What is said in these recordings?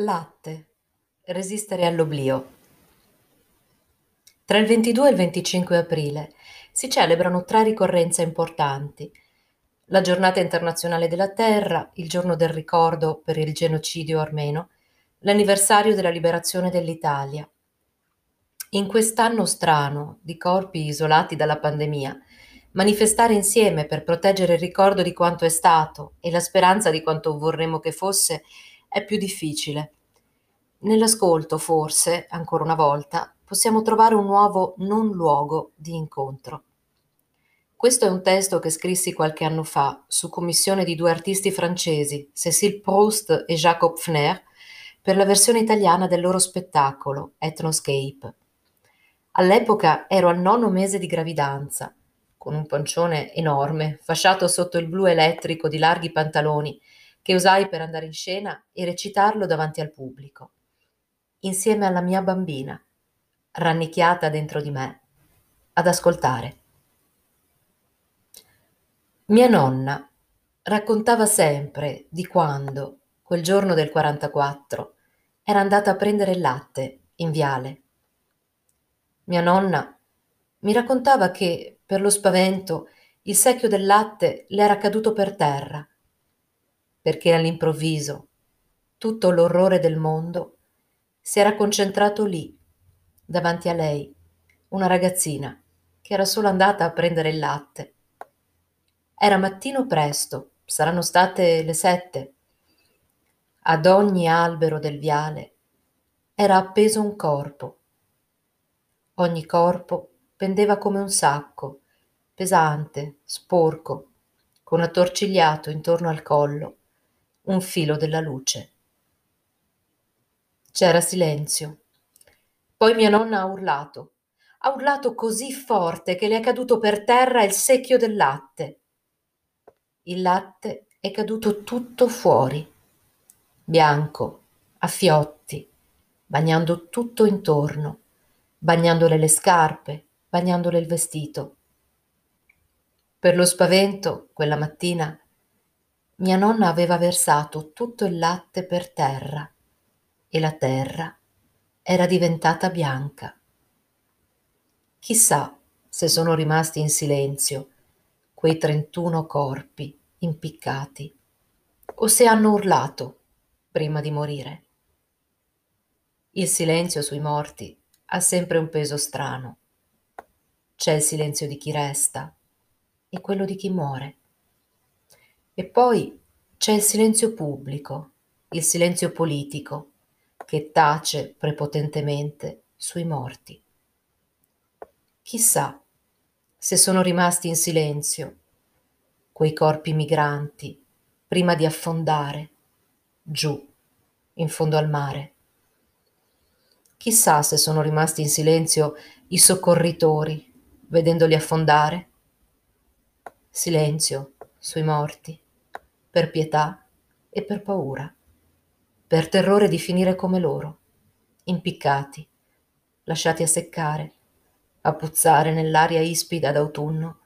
Latte. Resistere all'oblio. Tra il 22 e il 25 aprile si celebrano tre ricorrenze importanti. La Giornata internazionale della terra, il giorno del ricordo per il genocidio armeno, l'anniversario della liberazione dell'Italia. In quest'anno strano, di corpi isolati dalla pandemia, manifestare insieme per proteggere il ricordo di quanto è stato e la speranza di quanto vorremmo che fosse è più difficile. Nell'ascolto, forse, ancora una volta, possiamo trovare un nuovo non luogo di incontro. Questo è un testo che scrissi qualche anno fa su commissione di due artisti francesi, Cécile Proust e Jacob Fner, per la versione italiana del loro spettacolo Ethnoscape. All'epoca ero al nono mese di gravidanza, con un pancione enorme, fasciato sotto il blu elettrico di larghi pantaloni che usai per andare in scena e recitarlo davanti al pubblico, insieme alla mia bambina, rannicchiata dentro di me, ad ascoltare. Mia nonna raccontava sempre di quando, quel giorno del 44, era andata a prendere il latte in viale. Mia nonna mi raccontava che, per lo spavento, il secchio del latte le era caduto per terra perché all'improvviso tutto l'orrore del mondo si era concentrato lì, davanti a lei, una ragazzina che era solo andata a prendere il latte. Era mattino presto, saranno state le sette. Ad ogni albero del viale era appeso un corpo. Ogni corpo pendeva come un sacco, pesante, sporco, con attorcigliato intorno al collo un filo della luce. C'era silenzio. Poi mia nonna ha urlato. Ha urlato così forte che le è caduto per terra il secchio del latte. Il latte è caduto tutto fuori, bianco, a fiotti, bagnando tutto intorno, bagnandole le scarpe, bagnandole il vestito. Per lo spavento, quella mattina, mia nonna aveva versato tutto il latte per terra e la terra era diventata bianca. Chissà se sono rimasti in silenzio quei trentuno corpi impiccati o se hanno urlato prima di morire. Il silenzio sui morti ha sempre un peso strano. C'è il silenzio di chi resta e quello di chi muore. E poi c'è il silenzio pubblico, il silenzio politico, che tace prepotentemente sui morti. Chissà se sono rimasti in silenzio quei corpi migranti prima di affondare giù in fondo al mare. Chissà se sono rimasti in silenzio i soccorritori vedendoli affondare. Silenzio sui morti per pietà e per paura, per terrore di finire come loro, impiccati, lasciati a seccare, a puzzare nell'aria ispida d'autunno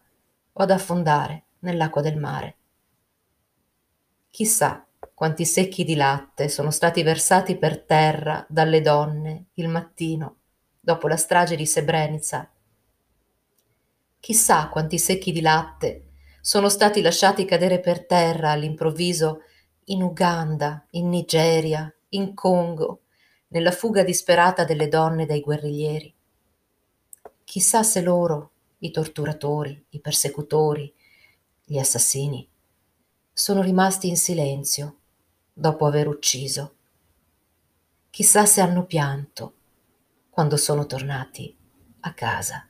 o ad affondare nell'acqua del mare. Chissà quanti secchi di latte sono stati versati per terra dalle donne il mattino dopo la strage di Srebrenica. Chissà quanti secchi di latte sono stati lasciati cadere per terra all'improvviso in Uganda, in Nigeria, in Congo, nella fuga disperata delle donne dai guerriglieri. Chissà se loro, i torturatori, i persecutori, gli assassini, sono rimasti in silenzio dopo aver ucciso. Chissà se hanno pianto quando sono tornati a casa.